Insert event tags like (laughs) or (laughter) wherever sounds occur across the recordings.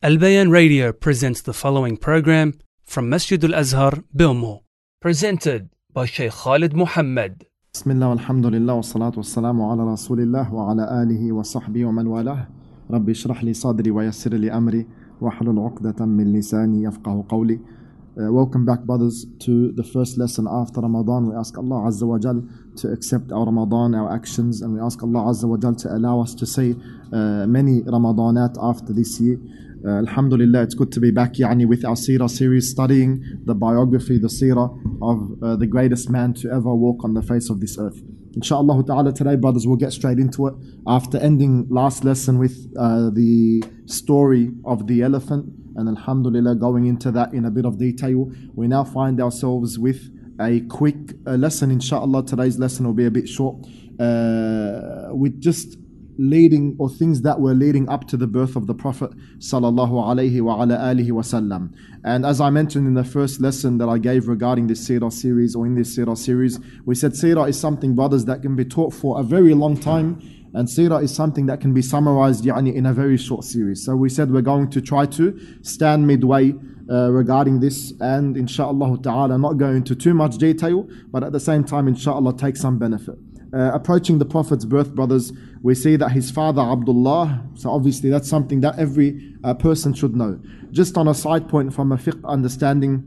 Al Bayan Radio presents the following program from Masjid Al Azhar, Belmore, presented by Sheikh Khalid Mohamad. بسم الله والحمد لله والصلاة والسلام على رسول الله وعلى آله وصحبه ومن والاه ربي اشرح لي صدري ويسر لي أمري واحلل عقدة من لساني يفقه قولي Uh, welcome back brothers to the first lesson after Ramadan. We ask Allah Azza wa Jal to accept our Ramadan, our actions and we ask Allah Azza wa Jal to allow us to say uh, many Ramadanat after this year uh, Alhamdulillah, it's good to be back yani, with our Seerah series, studying the biography, the Seerah of uh, the greatest man to ever walk on the face of this earth. Inshallah ta'ala, today, brothers, we'll get straight into it. After ending last lesson with uh, the story of the elephant, and Alhamdulillah, going into that in a bit of detail, we now find ourselves with a quick uh, lesson. Inshallah, today's lesson will be a bit short. Uh, with just leading or things that were leading up to the birth of the Prophet sallallahu alaihi wa ala alihi wasallam. And as I mentioned in the first lesson that I gave regarding this Seerah series or in this Seerah series, we said Seerah is something, brothers, that can be taught for a very long time. And Seerah is something that can be summarized yani, in a very short series. So we said we're going to try to stand midway uh, regarding this and inshallah ta'ala not go into too much detail, but at the same time inshallah take some benefit. Uh, approaching the Prophet's birth, brothers, we see that his father Abdullah, so obviously that's something that every uh, person should know. Just on a side point from a fiqh understanding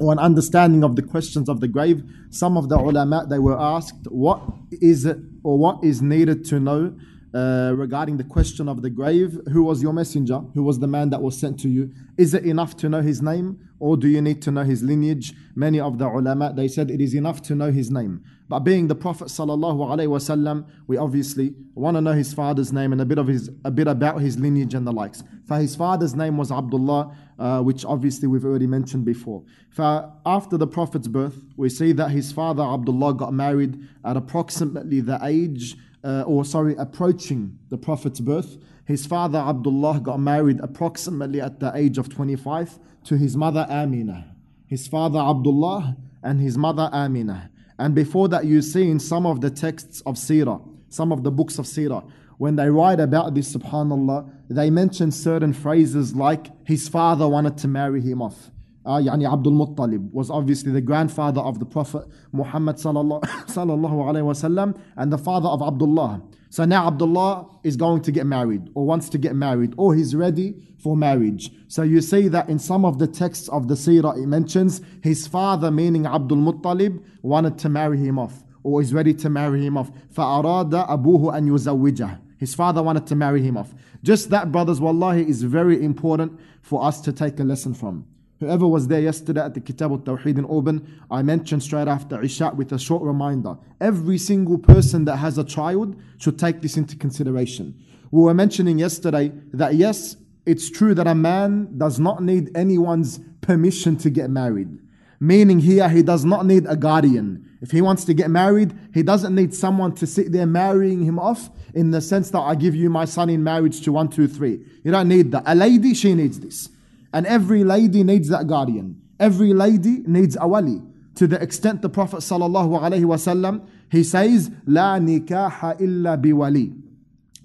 or an understanding of the questions of the grave, some of the ulama they were asked, what is it or what is needed to know uh, regarding the question of the grave. Who was your messenger? Who was the man that was sent to you? Is it enough to know his name or do you need to know his lineage? Many of the ulama they said it is enough to know his name. But being the Prophet wasallam, we obviously want to know his father's name and a bit of his a bit about his lineage and the likes. For his father's name was Abdullah, uh, which obviously we've already mentioned before. For after the Prophet's birth, we see that his father Abdullah got married at approximately the age uh, or sorry, approaching the Prophet's birth, his father Abdullah got married approximately at the age of 25 to his mother Amina. His father Abdullah and his mother Amina. And before that, you see in some of the texts of Sirah, some of the books of Sirah, when they write about this, subhanAllah, they mention certain phrases like his father wanted to marry him off uh, يعني Abdul Muttalib was obviously the grandfather of the Prophet Muhammad sallallahu (laughs) alaihi wasallam and the father of Abdullah. So now Abdullah is going to get married or wants to get married or he's ready for marriage. So you see that in some of the texts of the Seerah it mentions his father meaning Abdul Muttalib wanted to marry him off or is ready to marry him off. فَأَرَادَ أَبُوهُ أَن يُزَوِّجَهُ His father wanted to marry him off. Just that brothers wallahi is very important for us to take a lesson from. Whoever was there yesterday at the Kitab al Tawheed in Auburn, I mentioned straight after Isha with a short reminder. Every single person that has a child should take this into consideration. We were mentioning yesterday that yes, it's true that a man does not need anyone's permission to get married. Meaning here, he does not need a guardian. If he wants to get married, he doesn't need someone to sit there marrying him off in the sense that I give you my son in marriage to one, two, three. You don't need that. A lady, she needs this. And every lady needs that guardian. Every lady needs a wali. To the extent the Prophet sallallahu alaihi wasallam he says, "La nikaha illa biwali."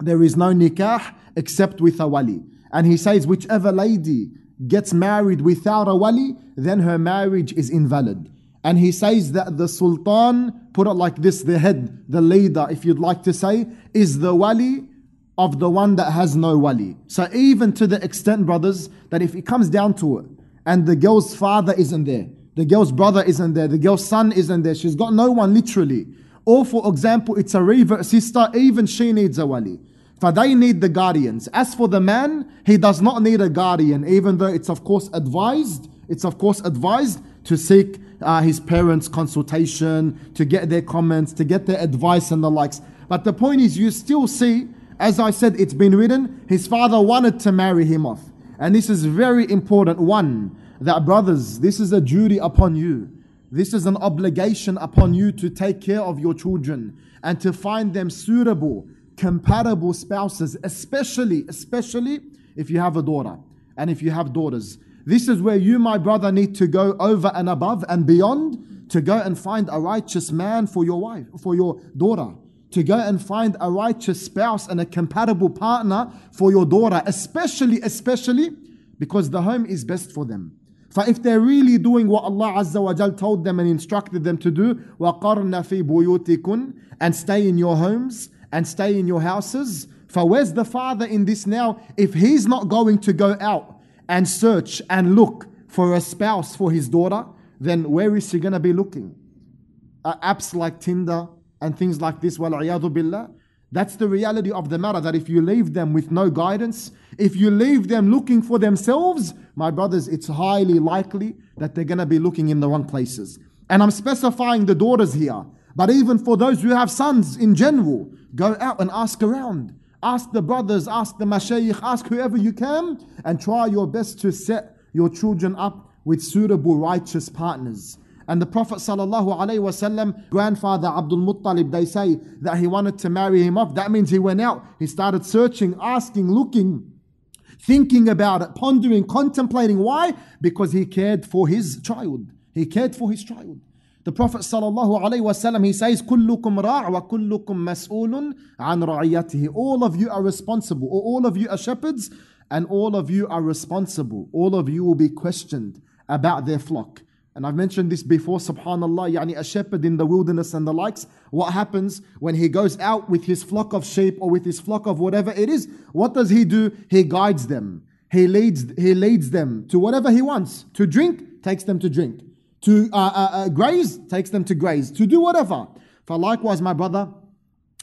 There is no nikah except with a wali. And he says, whichever lady gets married without a wali, then her marriage is invalid. And he says that the sultan, put it like this, the head, the leader, if you'd like to say, is the wali of the one that has no wali. So even to the extent, brothers, that if it comes down to it, and the girl's father isn't there, the girl's brother isn't there, the girl's son isn't there, she's got no one literally. Or for example, it's a revert sister, even she needs a wali. For they need the guardians. As for the man, he does not need a guardian, even though it's of course advised, it's of course advised to seek uh, his parents' consultation, to get their comments, to get their advice and the likes. But the point is, you still see as I said, it's been written, his father wanted to marry him off. And this is very important. One, that brothers, this is a duty upon you. This is an obligation upon you to take care of your children and to find them suitable, compatible spouses, especially, especially if you have a daughter and if you have daughters. This is where you, my brother, need to go over and above and beyond to go and find a righteous man for your wife, for your daughter to go and find a righteous spouse and a compatible partner for your daughter, especially, especially because the home is best for them. For if they're really doing what Allah Azza wa Jal told them and instructed them to do, وَقَرْنَ فِي بُيُوتِكُنْ and stay in your homes and stay in your houses. For where's the father in this now? If he's not going to go out and search and look for a spouse for his daughter, then where is she going to be looking? Uh, apps like Tinder and things like this, wal'iyadu billah. That's the reality of the matter that if you leave them with no guidance, if you leave them looking for themselves, my brothers, it's highly likely that they're going to be looking in the wrong places. And I'm specifying the daughters here, but even for those who have sons in general, go out and ask around. Ask the brothers, ask the mashayikh, ask whoever you can, and try your best to set your children up with suitable righteous partners. And the Prophet ﷺ, grandfather Abdul Muttalib, they say that he wanted to marry him off. That means he went out, he started searching, asking, looking, thinking about it, pondering, contemplating. Why? Because he cared for his child. He cared for his child. The Prophet ﷺ, he says, كُلُّكُمْ رَاعْ وَكُلُّكُمْ مَسْئُولٌ عَنْ رَعِيَّتِهِ All of you are responsible, or all of you are shepherds, and all of you are responsible. All of you will be questioned about their flock. And I've mentioned this before, subhanAllah, yani a shepherd in the wilderness and the likes. What happens when he goes out with his flock of sheep or with his flock of whatever it is? What does he do? He guides them. He leads, he leads them to whatever he wants. To drink, takes them to drink. To uh, uh, uh, graze, takes them to graze. To do whatever. For likewise, my brother,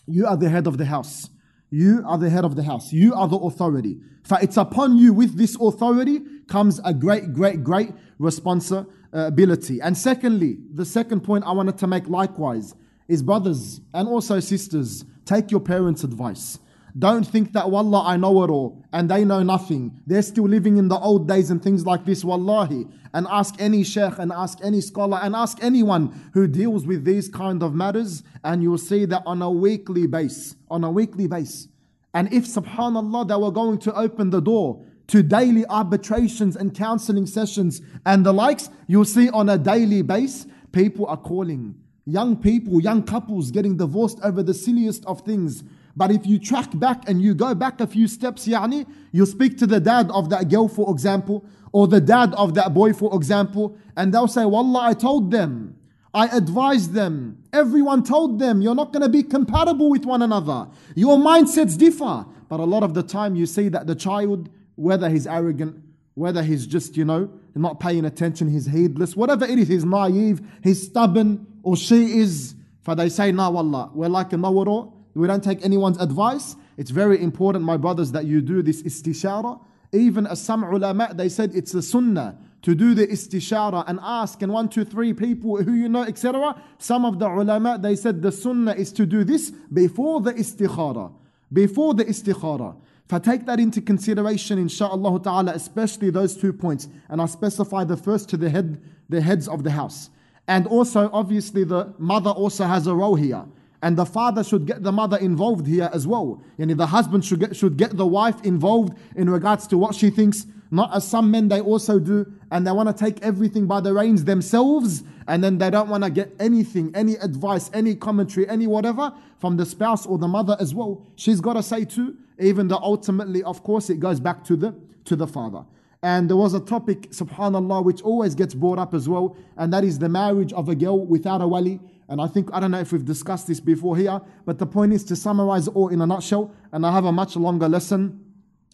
you are the head of the house. You are the head of the house. You are the authority. For it's upon you with this authority comes a great, great, great responsibility Uh, ability. And secondly, the second point I wanted to make likewise is brothers and also sisters, take your parents' advice. Don't think that, wallah, I know it all and they know nothing. They're still living in the old days and things like this, wallahi. And ask any sheikh and ask any scholar and ask anyone who deals with these kind of matters, and you'll see that on a weekly base, on a weekly base. And if, subhanAllah, they were going to open the door to daily arbitrations and counseling sessions and the likes, you'll see on a daily base, people are calling. Young people, young couples getting divorced over the silliest of things. But if you track back and you go back a few steps, yani, you speak to the dad of that girl, for example, or the dad of that boy, for example, and they'll say, Wallah, I told them. I advised them. Everyone told them you're not going to be compatible with one another. Your mindsets differ. But a lot of the time, you see that the child whether he's arrogant, whether he's just, you know, not paying attention, he's heedless, whatever it is, he's naive, he's stubborn, or she is. For they say, no, wallah, we're like a know We don't take anyone's advice. It's very important, my brothers, that you do this istishara. Even as some ulama, they said it's a sunnah to do the istishara and ask and one, two, three people who you know, etc. Some of the ulama, they said the sunnah is to do this before the istikhara. Before the istikhara. If I take that into consideration, inshallah ta'ala, especially those two points, and I specify the first to the head, the heads of the house. And also, obviously, the mother also has a role here. And the father should get the mother involved here as well. Yani the husband should get, should get the wife involved in regards to what she thinks, not as some men they also do, and they want to take everything by the reins themselves, and then they don't want to get anything, any advice, any commentary, any whatever from the spouse or the mother as well. She's got to say too, even though ultimately, of course, it goes back to the to the father. And there was a topic, subhanAllah, which always gets brought up as well, and that is the marriage of a girl without a wali. And I think, I don't know if we've discussed this before here, but the point is to summarize all in a nutshell. And I have a much longer lesson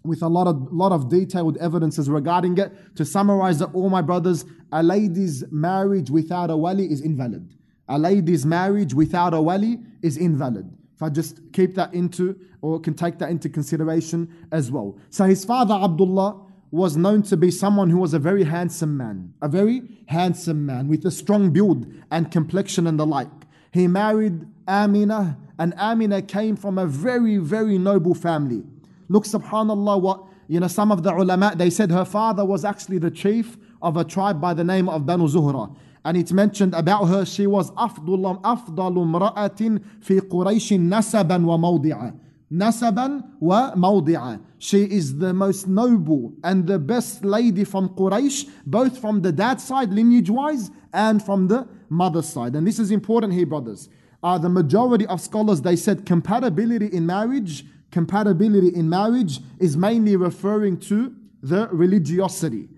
with a lot of, lot of detailed evidences regarding it. To summarize that, all, my brothers, a lady's marriage without a wali is invalid. A lady's marriage without a wali is invalid. If I just keep that into, or can take that into consideration as well. So his father Abdullah was known to be someone who was a very handsome man, a very handsome man with a strong build and complexion and the like. He married Amina, and Amina came from a very, very noble family. Look, subhanAllah, what, you know, some of the ulama, they said her father was actually the chief of a tribe by the name of Banu Zuhra. And it's mentioned about her, she was أفضل, أفضل امرأة في قريش نسبا وموضعا. نسبا وموضعا. She is the most noble and the best lady from Quraysh, both from the dad side, lineage wise, and from the mother side. And this is important here, brothers. Uh, the majority of scholars they said compatibility in marriage, compatibility in marriage is mainly referring to the religiosity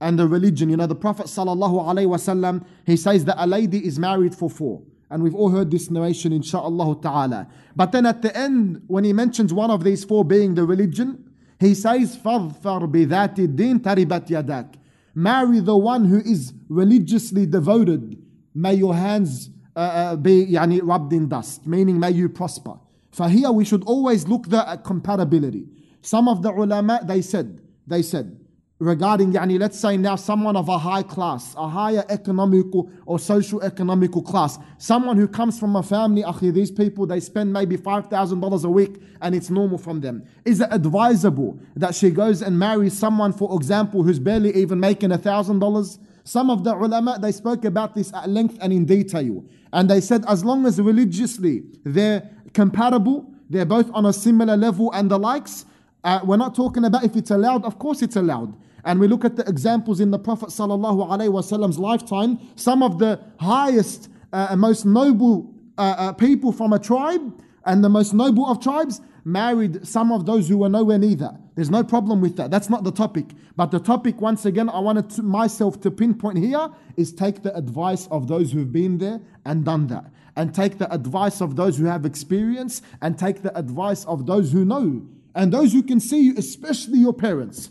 and the religion. You know, the Prophet sallallahu alaihi wasallam, he says that a lady is married for four. And we've all heard this narration, inshaAllah ta'ala. But then at the end, when he mentions one of these four being the religion, he says, فَاظْفَرْ بِذَاتِ الدِّينِ تَرِبَتْ يَدَاكَ Marry the one who is religiously devoted. May your hands uh, uh, be yani, rubbed in dust, meaning may you prosper. For here we should always look there at uh, compatibility. Some of the ulama, they said, they said, regarding, yani, let's say now someone of a high class, a higher economical or social economical class, someone who comes from a family, akhi, these people, they spend maybe $5,000 a week and it's normal from them. Is it advisable that she goes and marries someone, for example, who's barely even making $1,000? Some of the ulama, they spoke about this at length and in detail. And they said as long as religiously they're compatible, they're both on a similar level and the likes, uh, we're not talking about if it's allowed, of course it's allowed. And we look at the examples in the Prophet Wasallam's lifetime, some of the highest uh, most noble uh, uh, people from a tribe and the most noble of tribes married some of those who were nowhere near that. There's no problem with that. That's not the topic. But the topic, once again, I wanted to, myself to pinpoint here is take the advice of those who've been there and done that. And take the advice of those who have experience and take the advice of those who know. And those who can see you, especially your parents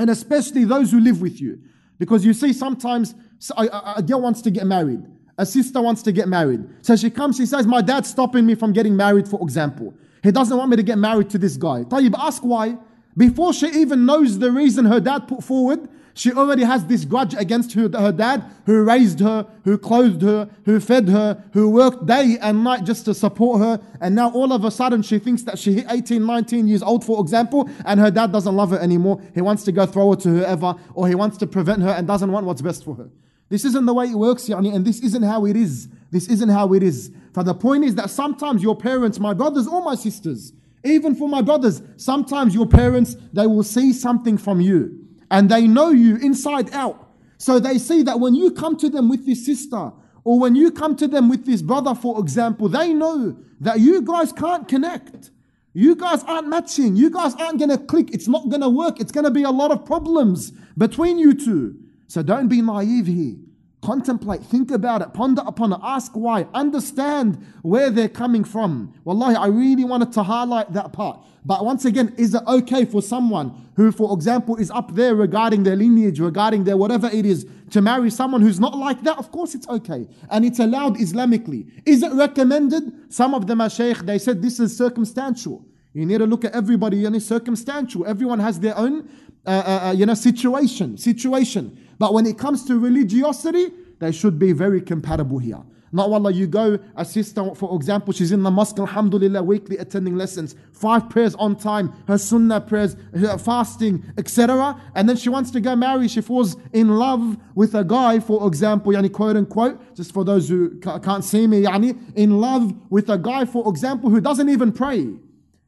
and especially those who live with you. Because you see, sometimes a, girl wants to get married, a sister wants to get married. So she comes, she says, My dad's stopping me from getting married, for example. He doesn't want me to get married to this guy. Tayyib, ask why. Before she even knows the reason her dad put forward, she already has this grudge against her, her dad who raised her, who clothed her, who fed her, who worked day and night just to support her. And now all of a sudden she thinks that she hit 18, 19 years old, for example, and her dad doesn't love her anymore. He wants to go throw her to whoever, or he wants to prevent her and doesn't want what's best for her. This isn't the way it works, yani, and this isn't how it is. This isn't how it is. For the point is that sometimes your parents, my brothers or my sisters, even for my brothers, sometimes your parents, they will see something from you and they know you inside out. So they see that when you come to them with this sister, or when you come to them with this brother, for example, they know that you guys can't connect. You guys aren't matching. You guys aren't going to click. It's not going to work. It's going to be a lot of problems between you two. So don't be naive here. Contemplate, think about it, ponder upon it, ask why, understand where they're coming from. Wallahi, I really wanted to highlight that part. But once again, is it okay for someone who, for example, is up there regarding their lineage, regarding their whatever it is, to marry someone who's not like that? Of course it's okay. And it's allowed Islamically. Is it recommended? Some of the mashaykh, they said this is circumstantial. You need to look at everybody and it's circumstantial. Everyone has their own, uh, uh, uh, you know, situation, situation. But when it comes to religiosity, they should be very compatible here. Not wallah, you go, a sister, for example, she's in the mosque, alhamdulillah, weekly attending lessons, five prayers on time, her sunnah prayers, her fasting, etc. And then she wants to go marry, she falls in love with a guy, for example, yani quote unquote, just for those who can't see me, yani, in love with a guy, for example, who doesn't even pray,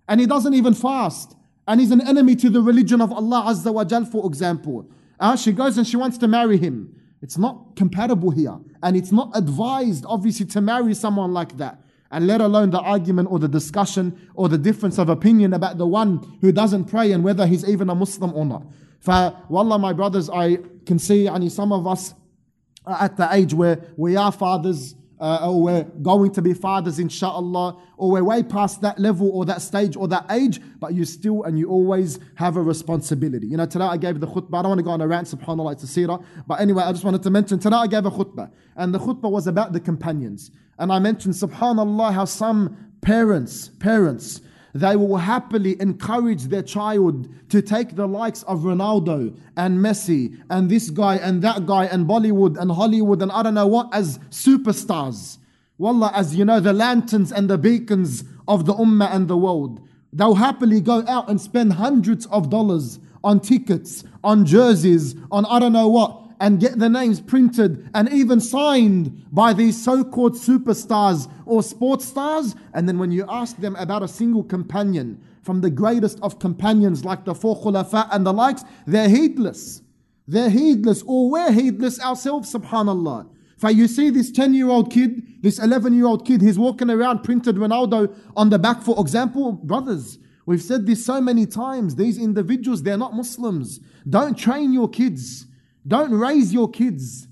and he doesn't even fast, and he's an enemy to the religion of Allah Azza wa Jal, for example. Uh, she goes and she wants to marry him. It's not compatible here. And it's not advised, obviously, to marry someone like that. And let alone the argument or the discussion or the difference of opinion about the one who doesn't pray and whether he's even a Muslim or not. For wallah, my brothers, I can see and some of us are at the age where we are fathers uh, or we're going to be fathers, inshallah, or we're way past that level or that stage or that age, but you still and you always have a responsibility. You know, today I gave the khutbah. I don't want to go on a rant, subhanAllah, it's a seerah. But anyway, I just wanted to mention today I gave a khutbah, and the khutbah was about the companions. And I mentioned, subhanAllah, how some parents, parents, they will happily encourage their child to take the likes of Ronaldo and Messi and this guy and that guy and Bollywood and Hollywood and I don't know what as superstars. Wallah, as you know, the lanterns and the beacons of the ummah and the world. They'll happily go out and spend hundreds of dollars on tickets, on jerseys, on I don't know what, and get the names printed and even signed by these so called superstars or sports stars. And then when you ask them about a single companion from the greatest of companions like the four khulafa and the likes, they're heedless. They're heedless, or we're heedless ourselves, subhanAllah. For you see this 10 year old kid, this 11 year old kid, he's walking around printed Ronaldo on the back, for example, brothers. We've said this so many times. These individuals, they're not Muslims. Don't train your kids. Don't raise your kids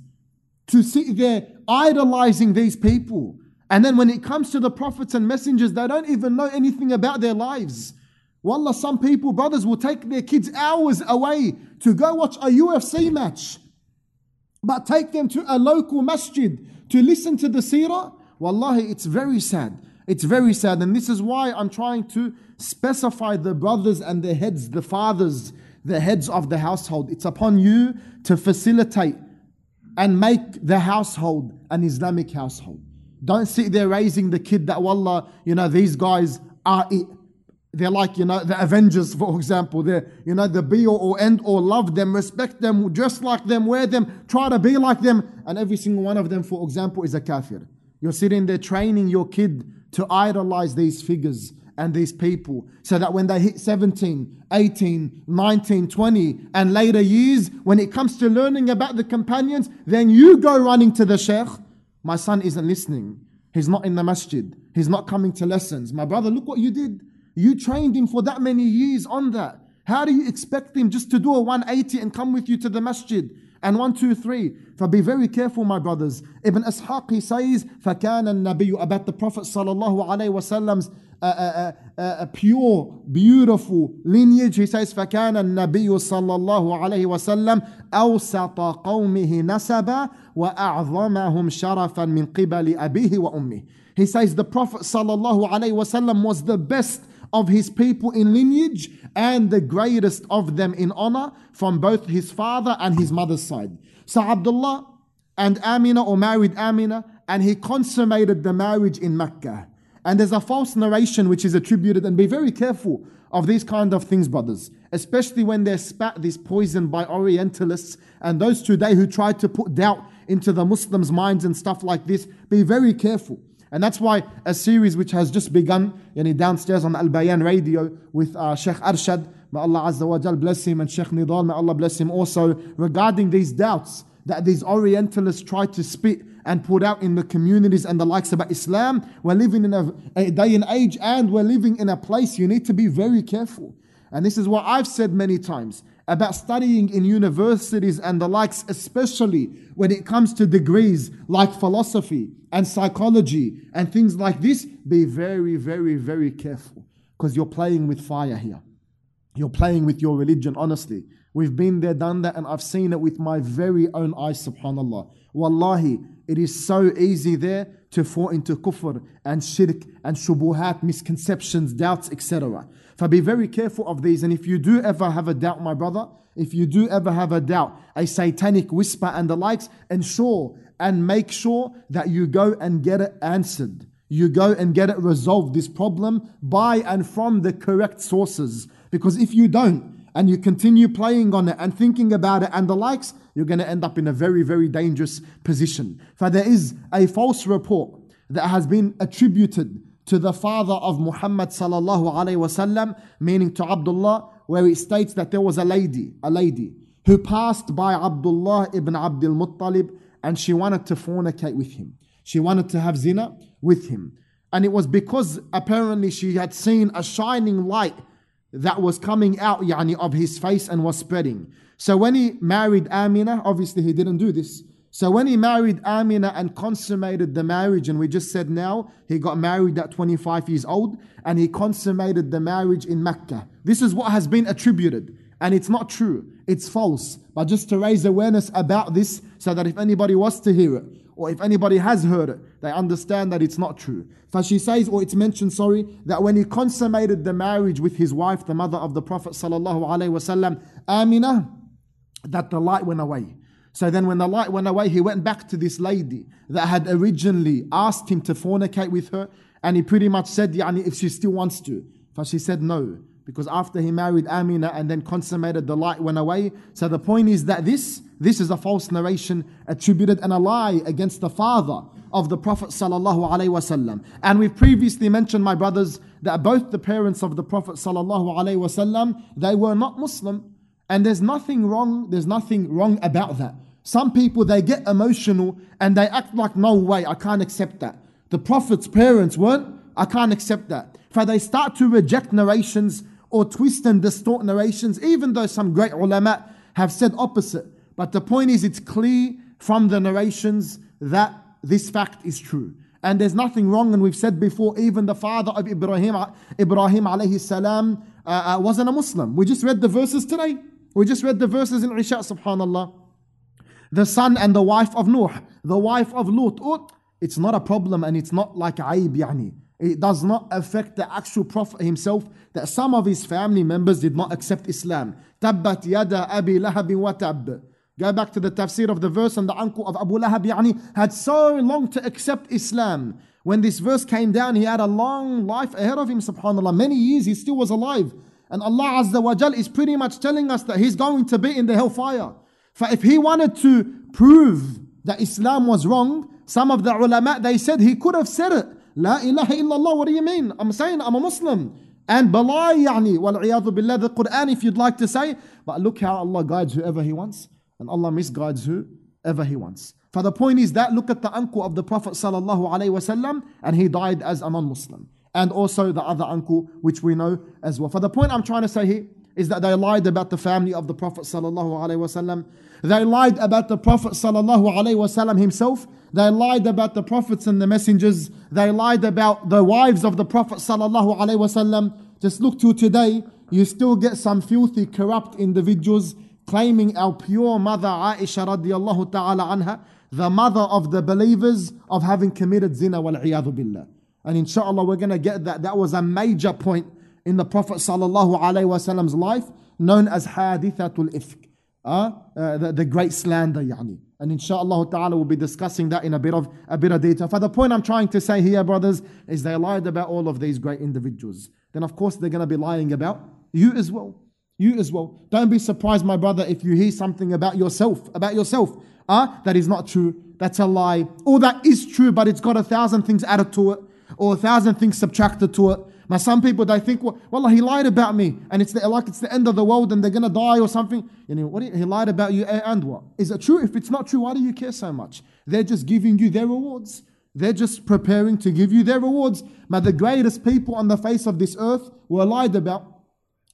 to sit there idolizing these people. And then when it comes to the prophets and messengers, they don't even know anything about their lives. Wallah, some people, brothers, will take their kids hours away to go watch a UFC match. But take them to a local masjid to listen to the seerah. Wallahi, it's very sad. It's very sad. And this is why I'm trying to specify the brothers and the heads, the fathers, the heads of the household. It's upon you to facilitate and make the household an Islamic household. Don't sit there raising the kid that, wallah, you know, these guys are it. They're like, you know, the Avengers, for example. They're, you know, the be or end or love them, respect them, dress like them, wear them, try to be like them. And every single one of them, for example, is a kafir. You're sitting there training your kid to idolize these figures and these people so that when they hit 17, 18, 19, 20, and later years, when it comes to learning about the companions, then you go running to the sheikh. My son isn't listening. He's not in the masjid. He's not coming to lessons. My brother, look what you did. You trained him for that many years on that. How do you expect him just to do a 180 and come with you to the masjid? And one, two, three. So be very careful, my brothers. Ibn Ishaq, he says, فَكَانَ النَّبِيُّ About the Prophet sallallahu alayhi wasallam's uh, uh, uh, pure, beautiful lineage. He says, فَكَانَ النَّبِيُّ sallallahu alayhi عَلَيْهِ وَسَلَّمْ أَوْسَطَ قَوْمِهِ نَسَبًا وَأَعْظَمَهُمْ شَرَفًا مِنْ قِبَلِ أَبِيهِ وَأُمِّهِ He says, the Prophet sallallahu alayhi wasallam was the best of his people in lineage and the greatest of them in honor from both his father and his mother's side. So Abdullah and Amina or married Amina and he consummated the marriage in Mecca. And there's a false narration which is attributed, and be very careful of these kind of things, brothers, especially when they're spat this poison by Orientalists and those today who try to put doubt into the Muslims' minds and stuff like this. Be very careful. And that's why a series which has just begun yani downstairs on Al Bayan radio with uh, Sheikh Arshad, may Allah Azza wa Jal bless him, and Sheikh Nidal, may Allah bless him also, regarding these doubts that these Orientalists try to spit and put out in the communities and the likes about Islam. We're living in a, a day and age and we're living in a place you need to be very careful. And this is what I've said many times about studying in universities and the likes, especially when it comes to degrees like philosophy and psychology and things like this. Be very, very, very careful because you're playing with fire here. You're playing with your religion, honestly. We've been there, done that, and I've seen it with my very own eyes, subhanAllah. Wallahi, it is so easy there to fall into kufr and shirk and shubuhat, misconceptions, doubts, etc. So be very careful of these. And if you do ever have a doubt, my brother, if you do ever have a doubt, a satanic whisper and the likes, ensure and make sure that you go and get it answered. You go and get it resolved, this problem, by and from the correct sources. Because if you don't, and you continue playing on it and thinking about it and the likes, you're going to end up in a very, very dangerous position. For there is a false report that has been attributed to the father of Muhammad sallallahu alaihi wasallam, meaning to Abdullah, where it states that there was a lady, a lady who passed by Abdullah ibn Abdul Muttalib and she wanted to fornicate with him. She wanted to have zina with him. And it was because apparently she had seen a shining light that was coming out yani, of his face and was spreading. So when he married Amina, obviously he didn't do this. So when he married Amina and consummated the marriage, and we just said now he got married at 25 years old and he consummated the marriage in Mecca. This is what has been attributed. And it's not true, it's false. But just to raise awareness about this so that if anybody was to hear it, or if anybody has heard it, they understand that it's not true. For she says, or it's mentioned, sorry, that when he consummated the marriage with his wife, the mother of the Prophet wasallam, Amina, that the light went away. So then when the light went away, he went back to this lady that had originally asked him to fornicate with her, and he pretty much said, Yani, if she still wants to. But she said no. Because after he married Amina and then consummated, the light went away. So the point is that this, this is a false narration attributed and a lie against the father of the Prophet sallallahu alaihi wasallam. And we've previously mentioned, my brothers, that both the parents of the Prophet sallallahu alaihi wasallam they were not Muslim, and there's nothing wrong. There's nothing wrong about that. Some people they get emotional and they act like, no way, I can't accept that. The Prophet's parents weren't I can't accept that. For they start to reject narrations or twist and distort narrations, even though some great ulama have said opposite. But the point is, it's clear from the narrations that this fact is true. And there's nothing wrong, and we've said before, even the father of Ibrahim, Ibrahim alayhi salam, uh, uh, wasn't a Muslim. We just read the verses today. We just read the verses in Isha, subhanAllah. The son and the wife of Nuh, the wife of Lut. Oh, it's not a problem and it's not like aib, yani. It does not affect the actual Prophet himself that some of his family members did not accept Islam. Tabbat yada abi lahab wa. Go back to the tafsir of the verse and the uncle of Abu Lahab yani, had so long to accept Islam. When this verse came down, he had a long life ahead of him, subhanAllah. Many years he still was alive. And Allah Azza wa Jal is pretty much telling us that he's going to be in the hellfire. For if he wanted to prove that Islam was wrong, some of the ulama, they said he could have said it. La ilaha illallah, what do you mean? I'm saying I'm a Muslim. And balai yani, wal billah, the Quran if you'd like to say. But look how Allah guides whoever He wants. And Allah misguides whoever He wants. For the point is that look at the uncle of the Prophet sallallahu alaihi wasallam, and he died as a non-Muslim. And also the other uncle, which we know as well. For the point I'm trying to say here is that they lied about the family of the Prophet sallallahu. They lied about the Prophet sallallahu himself. They lied about the prophets and the messengers. They lied about the wives of the Prophet sallallahu. Just look to today, you still get some filthy, corrupt individuals claiming our pure mother Aisha radiallahu ta'ala anha, the mother of the believers, of having committed zina wal billah. And inshallah, we're going to get that. That was a major point in the Prophet sallallahu life, known as hadithatul ifk, uh, uh, the, the great slander, yani. And inshallah ta'ala we'll be discussing that in a bit of a bit of detail. For the point I'm trying to say here, brothers, is they lied about all of these great individuals. Then of course they're to be lying about you as well. You as well. Don't be surprised, my brother, if you hear something about yourself, about yourself, uh, that is not true. That's a lie. Or that is true, but it's got a thousand things added to it, or a thousand things subtracted to it. Now, some people they think, well, he lied about me, and it's the, like it's the end of the world, and they're gonna die or something. You know, what? He lied about you, eh, and what? Is it true? If it's not true, why do you care so much? They're just giving you their rewards. They're just preparing to give you their rewards. But the greatest people on the face of this earth were lied about,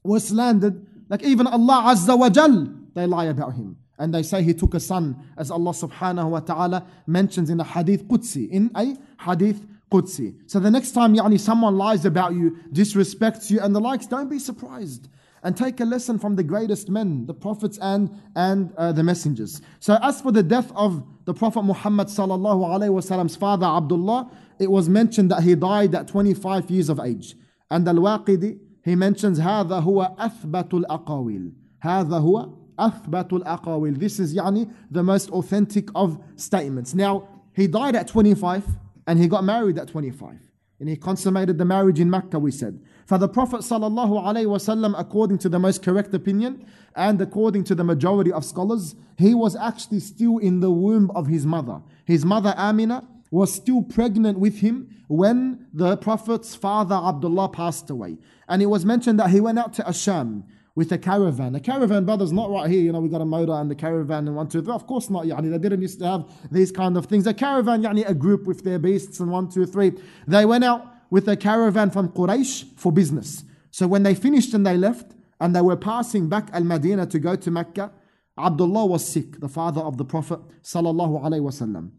were slandered. Like even Allah Azza wa Jal, they lie about him. And they say he took a son, as Allah subhanahu wa ta'ala mentions in a hadith Qudsi, in a hadith Qudsi. So the next time yani, someone lies about you, disrespects you, and the likes, don't be surprised. And take a lesson from the greatest men, the prophets and, and uh, the messengers. So as for the death of the Prophet Muhammad sallallahu alaihi wasallam's father Abdullah, it was mentioned that he died at 25 years of age. And Al-Waqidi, he mentions هذا هو أثبت الأقاويل. هذا هو أثبت الأقاويل. This is يعني the most authentic of statements. Now, he died at 25 and he got married at 25. And he consummated the marriage in Mecca, we said. For the Prophet ﷺ, according to the most correct opinion and according to the majority of scholars, he was actually still in the womb of his mother. His mother Amina was still pregnant with him when the Prophet's father Abdullah passed away. And it was mentioned that he went out to Asham with a caravan. A caravan, brothers, not right here, you know, we got a motor and the caravan and one, two, three. Of course not, yani. They didn't used to have these kind of things. A caravan, yani, a group with their beasts and one, two, three. They went out with a caravan from Quraysh for business. So when they finished and they left, and they were passing back Al Madinah to go to Mecca, Abdullah was sick, the father of the Prophet sallallahu.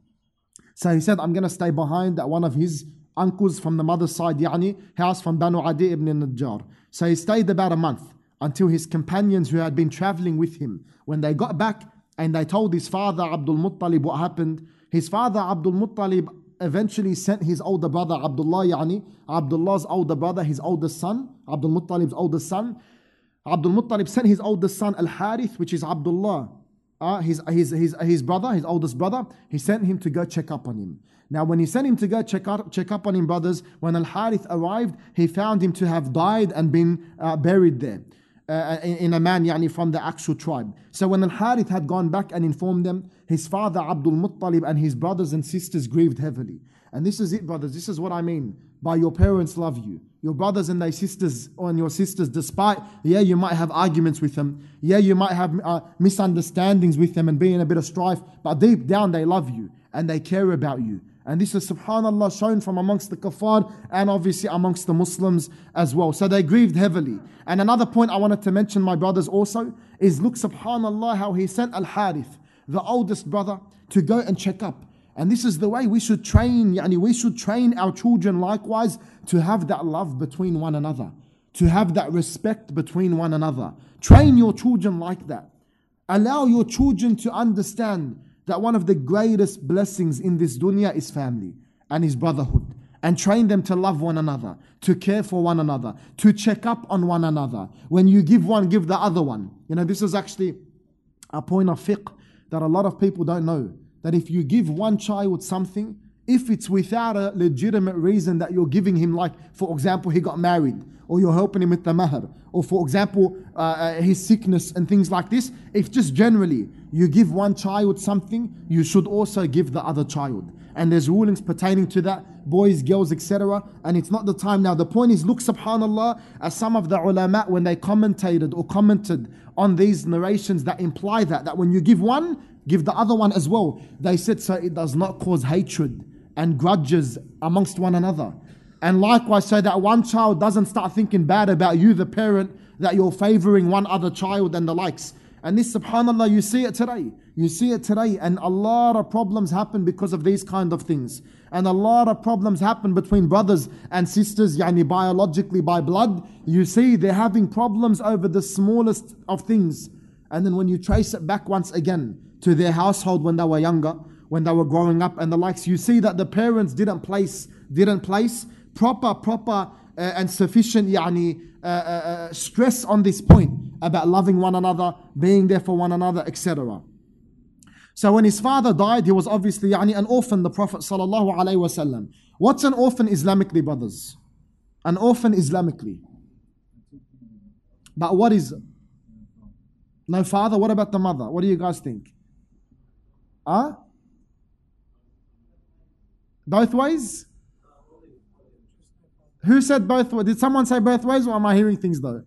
So he said, I'm going to stay behind at one of his uncles from the mother's side, yani, house from Banu Adi ibn Najjar. So he stayed about a month until his companions who had been traveling with him, when they got back and they told his father Abdul Muttalib what happened, his father Abdul Muttalib eventually sent his older brother Abdullah, yani Abdullah's older brother, his oldest son, Abdul Muttalib's oldest son. Abdul Muttalib sent his oldest son Al Harith, which is Abdullah, uh, his, his, his, his brother, his oldest brother, he sent him to go check up on him. Now, when he sent him to go check, out, check up on him, brothers, when Al Harith arrived, he found him to have died and been uh, buried there uh, in, a man yani, from the actual tribe. So when Al Harith had gone back and informed them, his father Abdul Muttalib and his brothers and sisters grieved heavily. And this is it, brothers. This is what I mean by your parents love you. Your brothers and their sisters, and your sisters, despite, yeah, you might have arguments with them. Yeah, you might have uh, misunderstandings with them and be in a bit of strife. But deep down, they love you and they care about you And this is subhanAllah shown from amongst the kuffar and obviously amongst the Muslims as well. So they grieved heavily. And another point I wanted to mention, my brothers, also is look subhanAllah how he sent Al Harith, the oldest brother, to go and check up. And this is the way we should train, yani we should train our children likewise to have that love between one another, to have that respect between one another. Train your children like that. Allow your children to understand that one of the greatest blessings in this dunya is family and is brotherhood. And train them to love one another, to care for one another, to check up on one another. When you give one, give the other one. You know, this is actually a point of fiqh that a lot of people don't know. That if you give one child something, if it's without a legitimate reason that you're giving him, like for example, he got married, or you're helping him with the mahar, or for example, uh, uh, his sickness and things like this, if just generally you give one child something, you should also give the other child. And there's rulings pertaining to that, boys, girls, etc. And it's not the time now. The point is, look, subhanAllah, as some of the ulama, when they commentated or commented on these narrations that imply that, that when you give one, give the other one as well. They said so it does not cause hatred and grudges amongst one another. And likewise, so that one child doesn't start thinking bad about you, the parent, that you're favoring one other child and the likes. And this, subhanAllah, you see it today. You see it today. And a lot of problems happen because of these kind of things. And a lot of problems happen between brothers and sisters, yani biologically by blood. You see, they're having problems over the smallest of things. And then when you trace it back once again to their household when they were younger, when they were growing up and the likes, you see that the parents didn't place, didn't place proper, proper uh, and sufficient yani, uh, uh, uh, stress on this point about loving one another, being there for one another, etc. So when his father died, he was obviously yani, an orphan, the Prophet sallallahu alaihi wasallam. What's an orphan Islamically, brothers? An orphan Islamically. But what is no father? What about the mother? What do you guys think? Huh? Both ways? Who said both? Did someone say both ways or am I hearing things though?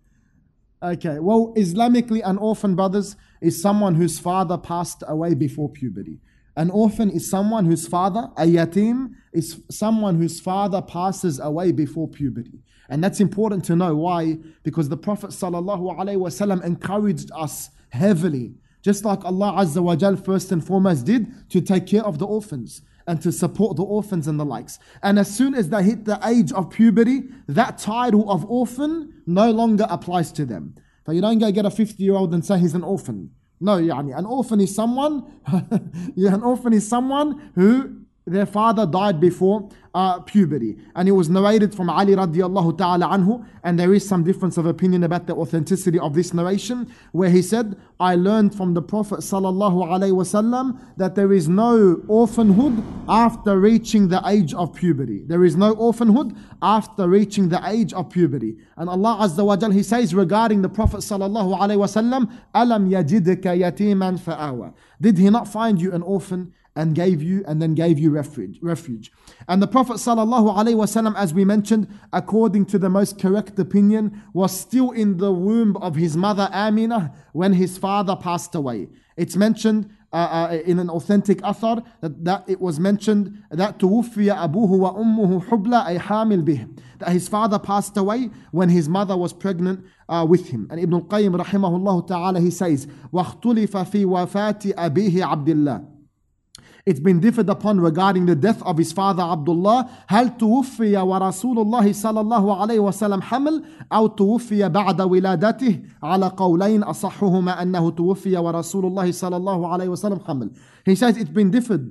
Okay, well, Islamically, an orphan, brothers, is someone whose father passed away before puberty. An orphan is someone whose father, a yatim, is someone whose father passes away before puberty. And that's important to know. Why? Because the Prophet ﷺ encouraged us heavily, just like Allah Azza wa Jal first and foremost did, to take care of the orphans and to support the orphans and the likes. And as soon as they hit the age of puberty, that title of orphan no longer applies to them. So you don't go get a 50 year old and say he's an orphan. No, يعني, an orphan is someone, (laughs) yeah, an orphan is someone who their father died before uh, puberty. And it was narrated from Ali radiallahu ta'ala anhu. And there is some difference of opinion about the authenticity of this narration, where he said, I learned from the Prophet sallallahu alaihi wasallam that there is no orphanhood after reaching the age of puberty. There is no orphanhood after reaching the age of puberty. And Allah Azza wa Jal, He says regarding the Prophet sallallahu alaihi wasallam, Alam yajidka yatiman fa'awa. Did He not find you an orphan? and gave you and then gave you refuge refuge and the prophet sallallahu alaihi wasallam as we mentioned according to the most correct opinion was still in the womb of his mother Amina when his father passed away it's mentioned uh, uh, in an authentic athar that, that it was mentioned that توفي أبوه وأمه حبلى أي حامل به that his father passed away when his mother was pregnant uh, with him and Ibn al-Qayyim rahimahullah ta'ala he says واختلف في وفاة أبيه عبد الله it's been differed upon regarding the death of his father Abdullah. هل توفي ورسول الله صلى الله عليه وسلم حمل أو توفي بعد ولادته على قولين أصحهما أنه توفي ورسول الله صلى الله عليه وسلم حمل. He says it's been differed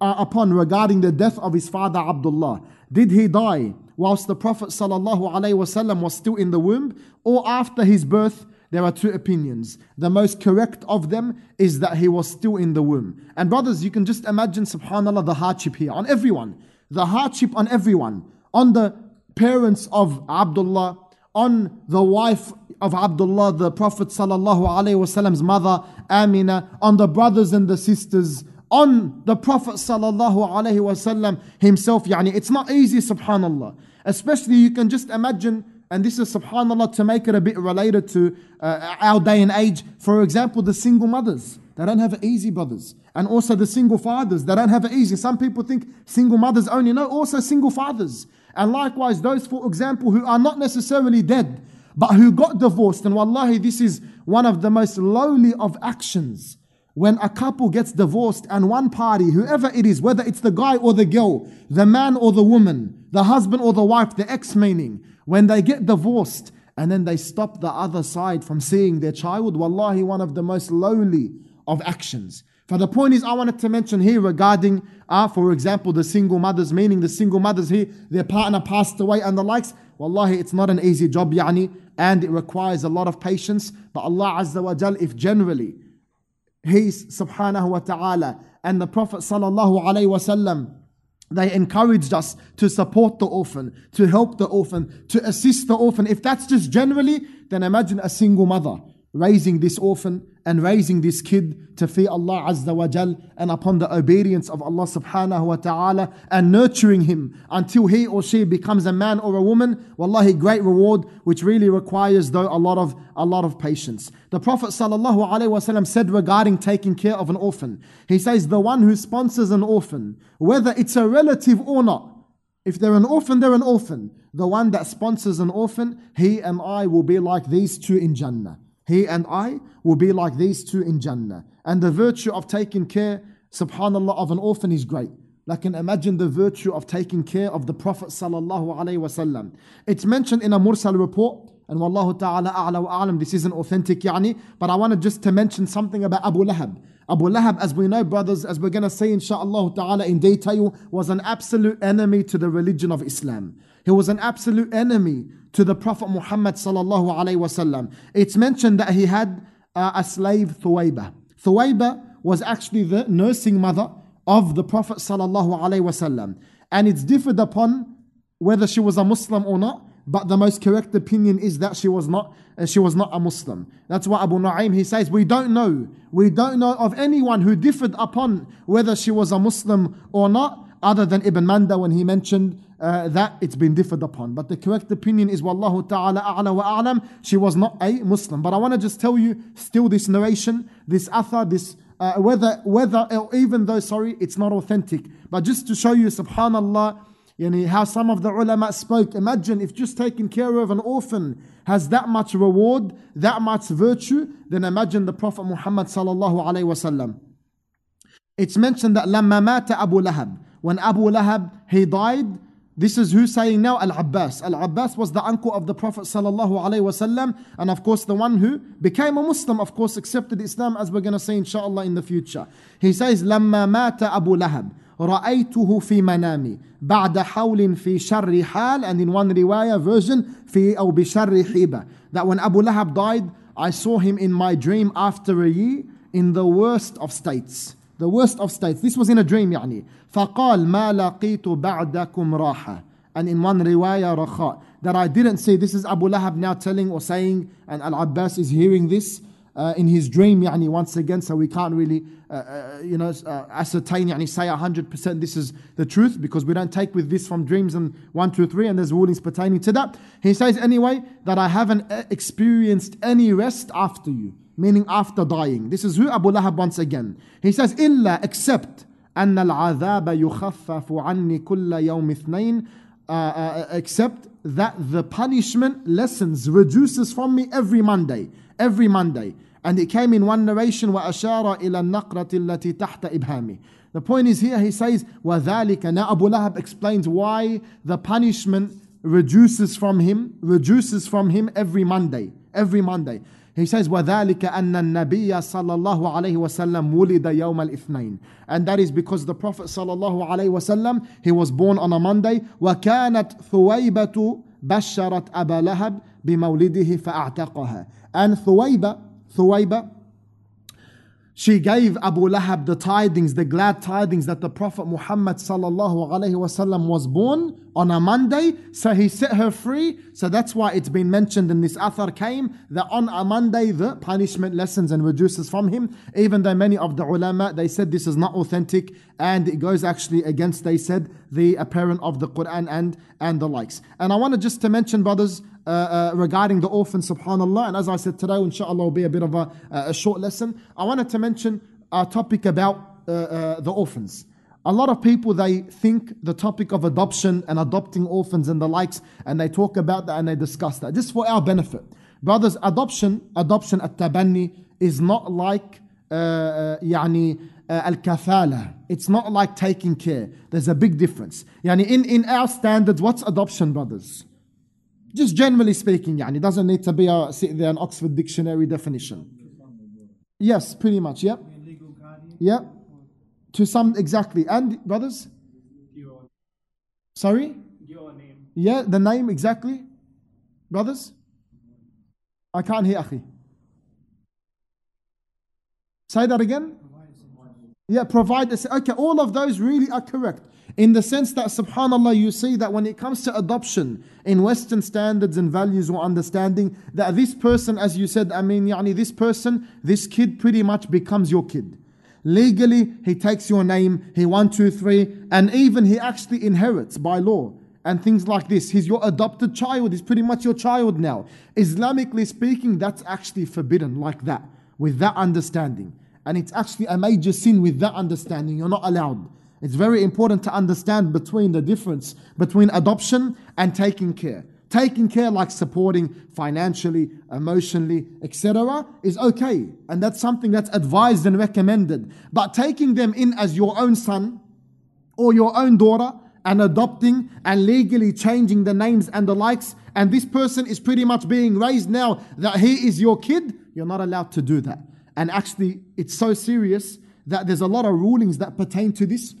uh, upon regarding the death of his father Abdullah. Did he die whilst the Prophet صلى الله عليه وسلم was still in the womb or after his birth? there are two opinions. The most correct of them is that he was still in the womb. And brothers, you can just imagine, subhanAllah, the hardship here on everyone. The hardship on everyone. On the parents of Abdullah, on the wife of Abdullah, the Prophet Wasallam's mother, Amina, on the brothers and the sisters, on the Prophet Wasallam himself. Yani, it's not easy, subhanAllah. Especially you can just imagine and this is subhanAllah to make it a bit related to uh, our day and age. For example, the single mothers. They don't have easy, brothers. And also the single fathers. They don't have it easy. Some people think single mothers only. No, also single fathers. And likewise, those, for example, who are not necessarily dead, but who got divorced. And wallahi, this is one of the most lowly of actions. When a couple gets divorced and one party, whoever it is, whether it's the guy or the girl, the man or the woman, the husband or the wife, the ex meaning, when they get divorced and then they stop the other side from seeing their child, wallahi, one of the most lowly of actions. For the point is, I wanted to mention here regarding, uh, for example, the single mothers, meaning the single mothers here, their partner passed away and the likes. Wallahi, it's not an easy job, yani, and it requires a lot of patience. But Allah Azza wa Jal, if generally He subhanahu wa ta'ala and the Prophet sallallahu alayhi wa sallam, they encouraged us to support the orphan, to help the orphan, to assist the orphan. If that's just generally, then imagine a single mother raising this orphan and raising this kid to fear Allah Azza wa Jal and upon the obedience of Allah subhanahu wa ta'ala and nurturing him until he or she becomes a man or a woman. Wallahi, great reward, which really requires though a lot of a lot of patience. The Prophet sallallahu alaihi wasallam said regarding taking care of an orphan, he says, the one who sponsors an orphan, whether it's a relative or not, if they're an orphan, they're an orphan. The one that sponsors an orphan, he and I will be like these two in Jannah. He and I will be like these two in Jannah. And the virtue of taking care, subhanAllah, of an orphan is great. Like can imagine the virtue of taking care of the Prophet sallallahu alaihi wasallam. It's mentioned in a Mursal report, and wallahu ta'ala a'la wa a'lam, this isn't authentic yani, but I wanted just to mention something about Abu Lahab. Abu Lahab, as we know, brothers, as we're going to say inshallah ta'ala in detail, was an absolute enemy to the religion of Islam. He was an absolute enemy to the Prophet Muhammad sallallahu alaihi wasallam. It's mentioned that he had uh, a slave, Thuwayba. Thuwayba was actually the nursing mother of the Prophet sallallahu alaihi wasallam, and it's differed upon whether she was a Muslim or not. But the most correct opinion is that she was not uh, she was not a Muslim. That's why Abu Nu'aym he says we don't know we don't know of anyone who differed upon whether she was a Muslim or not other than Ibn Manda when he mentioned uh, that it's been differed upon. But the correct opinion is Wallahu ta'ala a'la wa a'lam. She was not a Muslim. But I want to just tell you still this narration, this athar, this uh, whether whether even though sorry it's not authentic, but just to show you subhanallah yani, how some of the ulama spoke. Imagine if just taking care of an orphan has that much reward, that much virtue, then imagine the Prophet Muhammad sallallahu alaihi wasallam. It's mentioned that لما مات Abu Lahab, when Abu Lahab he died, this is who saying now Al Abbas. Al Abbas was the uncle of the Prophet sallallahu alaihi wasallam, and of course the one who became a Muslim, of course accepted Islam, as we're going to say inshallah in the future. He says, "لما مات أبو لهب رأيته في منامي بعد حول في شر حال and in one riwayah version في أو بشر حيبة that when Abu Lahab died I saw him in my dream after a year in the worst of states the worst of states this was in a dream يعني فقال ما لقيت بعدكم راحة and in one riwayah رخاء that I didn't say this is Abu Lahab now telling or saying and Al-Abbas is hearing this uh, in his dream يعني once again so we can't really uh, uh, you know uh, ascertain يعني say 100% this is the truth because we don't take with this from dreams and 1 2 3 and there's rulings pertaining to that he says anyway that I haven't uh, experienced any rest after you meaning after dying this is who Abu Lahab once again he says إلا except أن العذاب يخفف عني كل يوم اثنين uh, uh, except that the punishment lessens, reduces from me every Monday, every Monday. And it came in one narration, وَأَشَارَ إِلَى النَّقْرَةِ الَّتِي تَحْتَ إِبْهَامِ The point is here, he says, وَذَلِكَ Now Abu Lahab explains why the punishment reduces from him, reduces from him every Monday, every Monday. He says, وَذَلِكَ أَنَّ النَّبِيَّ صَلَّى اللَّهُ عَلَيْهِ وَسَلَّمْ وُلِدَ يَوْمَ الْإِثْنَيْنِ And that is because the Prophet صلى الله عليه وسلم, he was born on a Monday. وَكَانَتْ ثُوَيْبَةُ بَشَّرَتْ أَبَا لَهَبْ بِمَوْلِدِهِ فَأَعْتَقَهَا And Thuwayba, Thuwayba, she gave Abu Lahab the tidings, the glad tidings that the Prophet Muhammad sallallahu alaihi wasallam was born on a Monday, so he set her free. So that's why it's been mentioned in this athar came that on a Monday the punishment lessens and reduces from him. Even though many of the ulama they said this is not authentic and it goes actually against they said the apparent of the Quran and and the likes. And I wanted just to mention, brothers, uh, uh, regarding the orphan, subhanallah. And as I said today, inshallah, will be a bit of a, a short lesson. I wanted to mention a topic about uh, uh, the orphans. A lot of people they think the topic of adoption and adopting orphans and the likes, and they talk about that and they discuss that just for our benefit. Brothers, adoption, adoption at tabani is not like uh, uh يعني uh, al-kafala. It's not like taking care. There's a big difference. Yani in, in our standards, what's adoption, brothers? Just generally speaking, yani doesn't need to be a sit there an Oxford Dictionary definition. Yes, pretty much. Yeah. Yeah. To some, exactly. And, brothers? Your Sorry? Your name. Yeah, the name, exactly. Brothers? I can't hear Akhi. Say that again? Yeah, provide this. Okay, all of those really are correct. In the sense that, subhanAllah, you see that when it comes to adoption in Western standards and values or understanding, that this person, as you said, I mean, yani, this person, this kid pretty much becomes your kid. Legally, he takes your name, he one, two, three, and even he actually inherits by law and things like this. He's your adopted child, he's pretty much your child now. Islamically speaking, that's actually forbidden like that, with that understanding. And it's actually a major sin with that understanding. You're not allowed. It's very important to understand between the difference between adoption and taking care. Taking care, like supporting financially, emotionally, etc., is okay. And that's something that's advised and recommended. But taking them in as your own son or your own daughter and adopting and legally changing the names and the likes, and this person is pretty much being raised now that he is your kid, you're not allowed to do that. And actually, it's so serious that there's a lot of rulings that pertain to this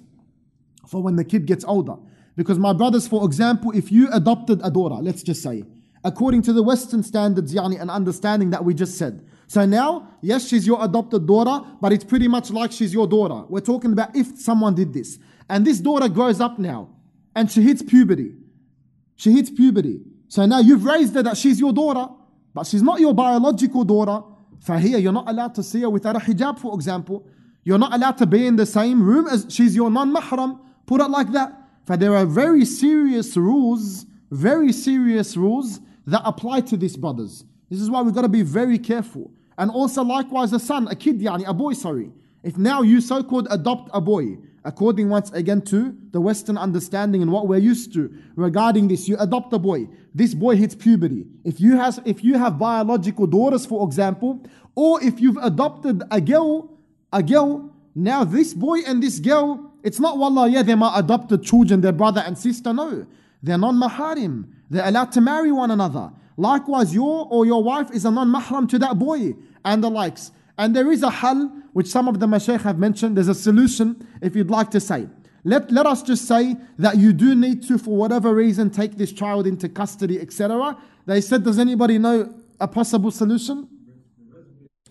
for when the kid gets older. Because my brothers, for example, if you adopted a daughter, let's just say, according to the Western standards, yani, and understanding that we just said. So now, yes, she's your adopted daughter, but it's pretty much like she's your daughter. We're talking about if someone did this. And this daughter grows up now, and she hits puberty. She hits puberty. So now you've raised her that she's your daughter, but she's not your biological daughter. Here, you're not allowed to see her without a hijab, for example. You're not allowed to be in the same room as she's your non-mahram. Put it like that. For there are very serious rules, very serious rules that apply to these brothers. This is why we've got to be very careful. And also likewise a son, a kid, yani, a boy, sorry. If now you so-called adopt a boy, according once again to the Western understanding and what we're used to regarding this, you adopt a boy. This boy hits puberty. If you has if you have biological daughters, for example, or if you've adopted a girl, a girl, now this boy and this girl it's not wallah, yeah, they're my adopted children, their brother and sister. No, they're non maharim. They're allowed to marry one another. Likewise, your or your wife is a non mahram to that boy and the likes. And there is a hal, which some of the mashaykh have mentioned. There's a solution, if you'd like to say. Let, let us just say that you do need to, for whatever reason, take this child into custody, etc. They said, Does anybody know a possible solution?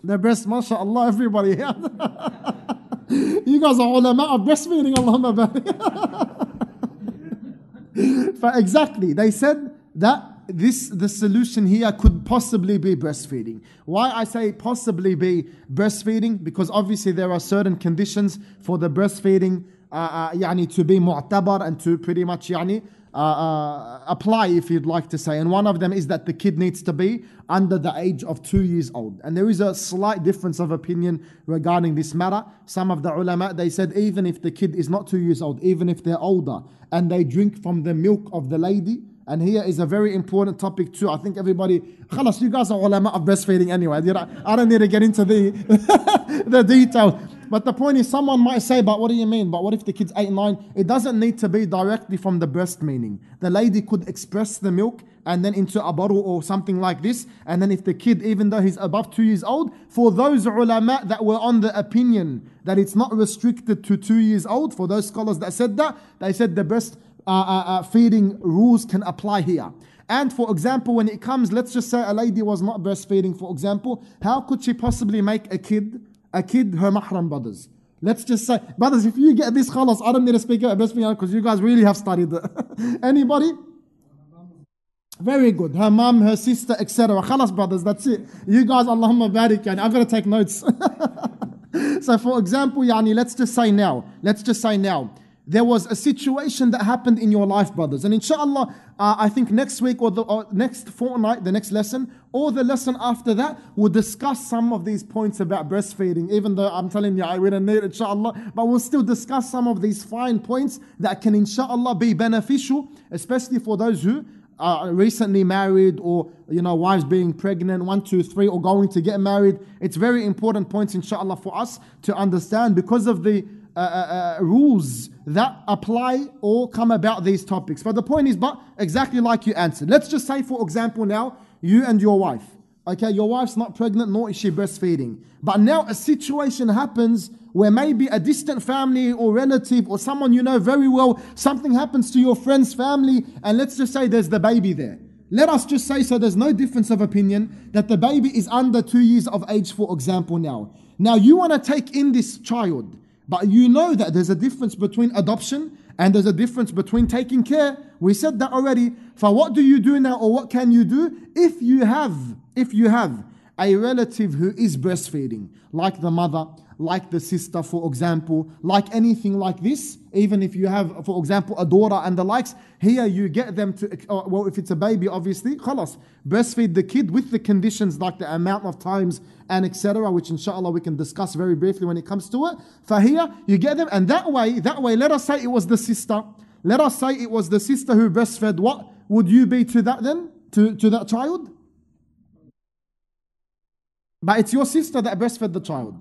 The breast, mashallah, everybody here. (laughs) you guys are ulama of breastfeeding, Allahumma barik. but exactly, they said that this the solution here could possibly be breastfeeding. Why I say possibly be breastfeeding because obviously there are certain conditions for the breastfeeding uh, uh, yani to be mu'tabar and to pretty much yani uh, uh, apply, if you'd like to say. And one of them is that the kid needs to be under the age of two years old. And there is a slight difference of opinion regarding this matter. Some of the ulama, they said even if the kid is not two years old, even if they're older, and they drink from the milk of the lady, and here is a very important topic too. I think everybody, you guys are ulama of breastfeeding anyway. I don't need to get into the, (laughs) the details. But the point is, someone might say, but what do you mean? But what if the kid's 8, 9? It doesn't need to be directly from the breast meaning. The lady could express the milk and then into a bottle or something like this. And then if the kid, even though he's above 2 years old, for those ulama that were on the opinion that it's not restricted to 2 years old, for those scholars that said that, they said the breast uh, uh, uh, feeding rules can apply here. And for example, when it comes, let's just say a lady was not breastfeeding, for example, how could she possibly make a kid a kid her mahram brothers. Let's just say, brothers, if you get this khalas, I don't need to speak breastfeeding because you guys really have studied. (laughs) Anybody? Very good. Her mom, her sister, etc. Khalas, brothers, that's it. You guys, Allahumma barik, yani, I've got to take notes. (laughs) so, for example, yani, let's just say now, let's just say now, there was a situation that happened in your life, brothers. And inshallah, uh, I think next week or the or next fortnight, the next lesson, or the lesson after that, we'll discuss some of these points about breastfeeding. Even though I'm telling you, I will not need inshallah, but we'll still discuss some of these fine points that can, inshallah, be beneficial, especially for those who are recently married or you know wives being pregnant one two three or going to get married it's very important points inshallah for us to understand because of the uh, uh, uh, rules that apply or come about these topics. But the point is, but exactly like you answered. Let's just say, for example, now you and your wife. Okay, your wife's not pregnant, nor is she breastfeeding. But now a situation happens where maybe a distant family or relative or someone you know very well, something happens to your friend's family, and let's just say there's the baby there. Let us just say so there's no difference of opinion that the baby is under two years of age, for example, now. Now you want to take in this child. But you know that there's a difference between adoption and there's a difference between taking care. We said that already. For what do you do now or what can you do if you have if you have a relative who is breastfeeding like the mother like the sister, for example, like anything like this, even if you have, for example, a daughter and the likes, here you get them to, uh, well, if it's a baby, obviously, khalas, breastfeed the kid with the conditions like the amount of times and etc., which inshallah we can discuss very briefly when it comes to it. For here, you get them, and that way, that way, let us say it was the sister. Let us say it was the sister who breastfed. What would you be to that then? To, to that child? But it's your sister that breastfed the child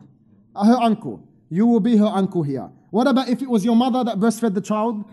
her uncle. You will be her uncle here. What about if it was your mother that breastfed the child?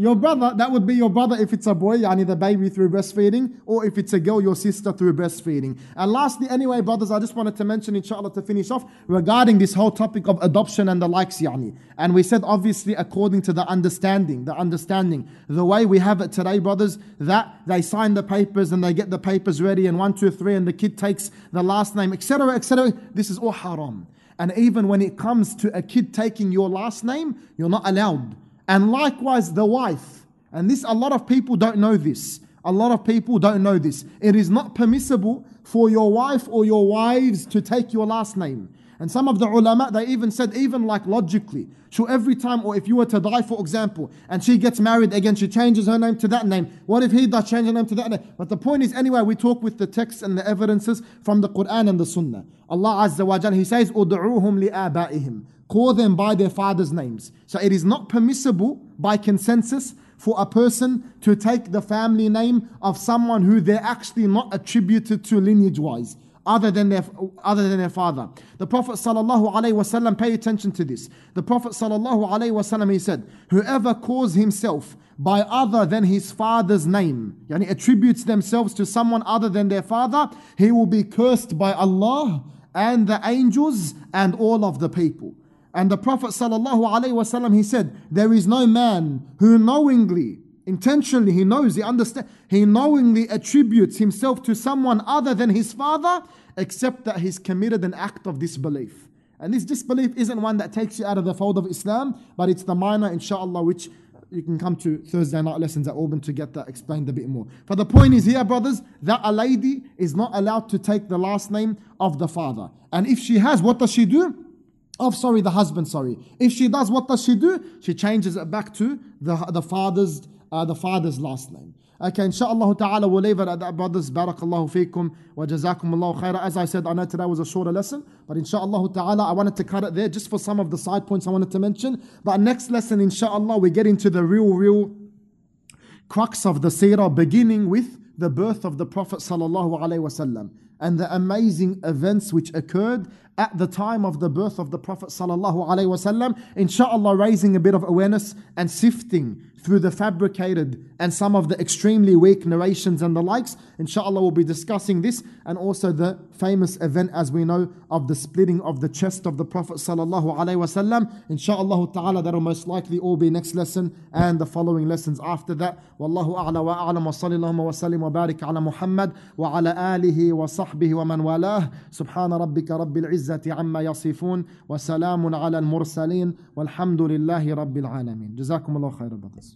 Your brother, that would be your brother if it's a boy, yani the baby through breastfeeding, or if it's a girl, your sister through breastfeeding. And lastly, anyway, brothers, I just wanted to mention, inshallah, to finish off, regarding this whole topic of adoption and the likes, yani. And we said, obviously, according to the understanding, the understanding, the way we have it today, brothers, that they sign the papers and they get the papers ready, and one, two, three, and the kid takes the last name, etc., etc. This is all haram. And even when it comes to a kid taking your last name, you're not allowed and likewise the wife. And this, a lot of people don't know this. A lot of people don't know this. It is not permissible for your wife or your wives to take your last name. And some of the ulama, they even said, even like logically, so every time, or if you were to die, for example, and she gets married again, she changes her name to that name. What if he does change her name to that name? But the point is, anyway, we talk with the texts and the evidences from the Quran and the Sunnah. Allah Azza wa Jal, He says, call them by their father's names. So it is not permissible by consensus for a person to take the family name of someone who they're actually not attributed to lineage wise. Other than their other than their father. The Prophet wasallam, pay attention to this. The Prophet wasallam, he said, "Whoever calls himself by other than his father's name, yani attributes themselves to someone other than their father, he will be cursed by Allah and the angels and all of the people." And the Prophet ﷺ, he said, There is no man who knowingly, intentionally, he knows, he understands, he knowingly attributes himself to someone other than his father, except that he's committed an act of disbelief. And this disbelief isn't one that takes you out of the fold of Islam, but it's the minor, inshallah, which you can come to Thursday night lessons at Auburn to get that explained a bit more. But the point is here, brothers, that a lady is not allowed to take the last name of the father. And if she has, what does she do? Of sorry the husband sorry. If she does what does she do? She changes it back to the, the father's uh, the father's last name. Okay inshallah ta'ala we'll leave it at that brothers. Barakallahu feekum wa jazakum Allah khaira as I said I know today was a shorter lesson but inshallah ta'ala I wanted to cut it there just for some of the side points I wanted to mention. But next lesson inshallah we get into the real real crux of the seerah beginning with the birth of the Prophet sallallahu alaihi wasallam and the amazing events which occurred at the time of the birth of the Prophet sallallahu alaihi wasallam. Inshallah, raising a bit of awareness and sifting through the fabricated and some of the extremely weak narrations and the likes. Inshallah, we'll be discussing this and also the famous event, as we know, of the splitting of the chest of the Prophet sallallahu alaihi wasallam. Inshallah ta'ala, that'll most likely all be next lesson and the following lessons after that. Wallahu a'la wa a'lam wa sallallahu wa sallim wa barik ala Muhammad wa ala alihi wa sahbihi wa man walah. Subhana rabbika rabbil izzah العزة عما يصفون وسلام على المرسلين والحمد لله رب العالمين جزاكم الله خير brothers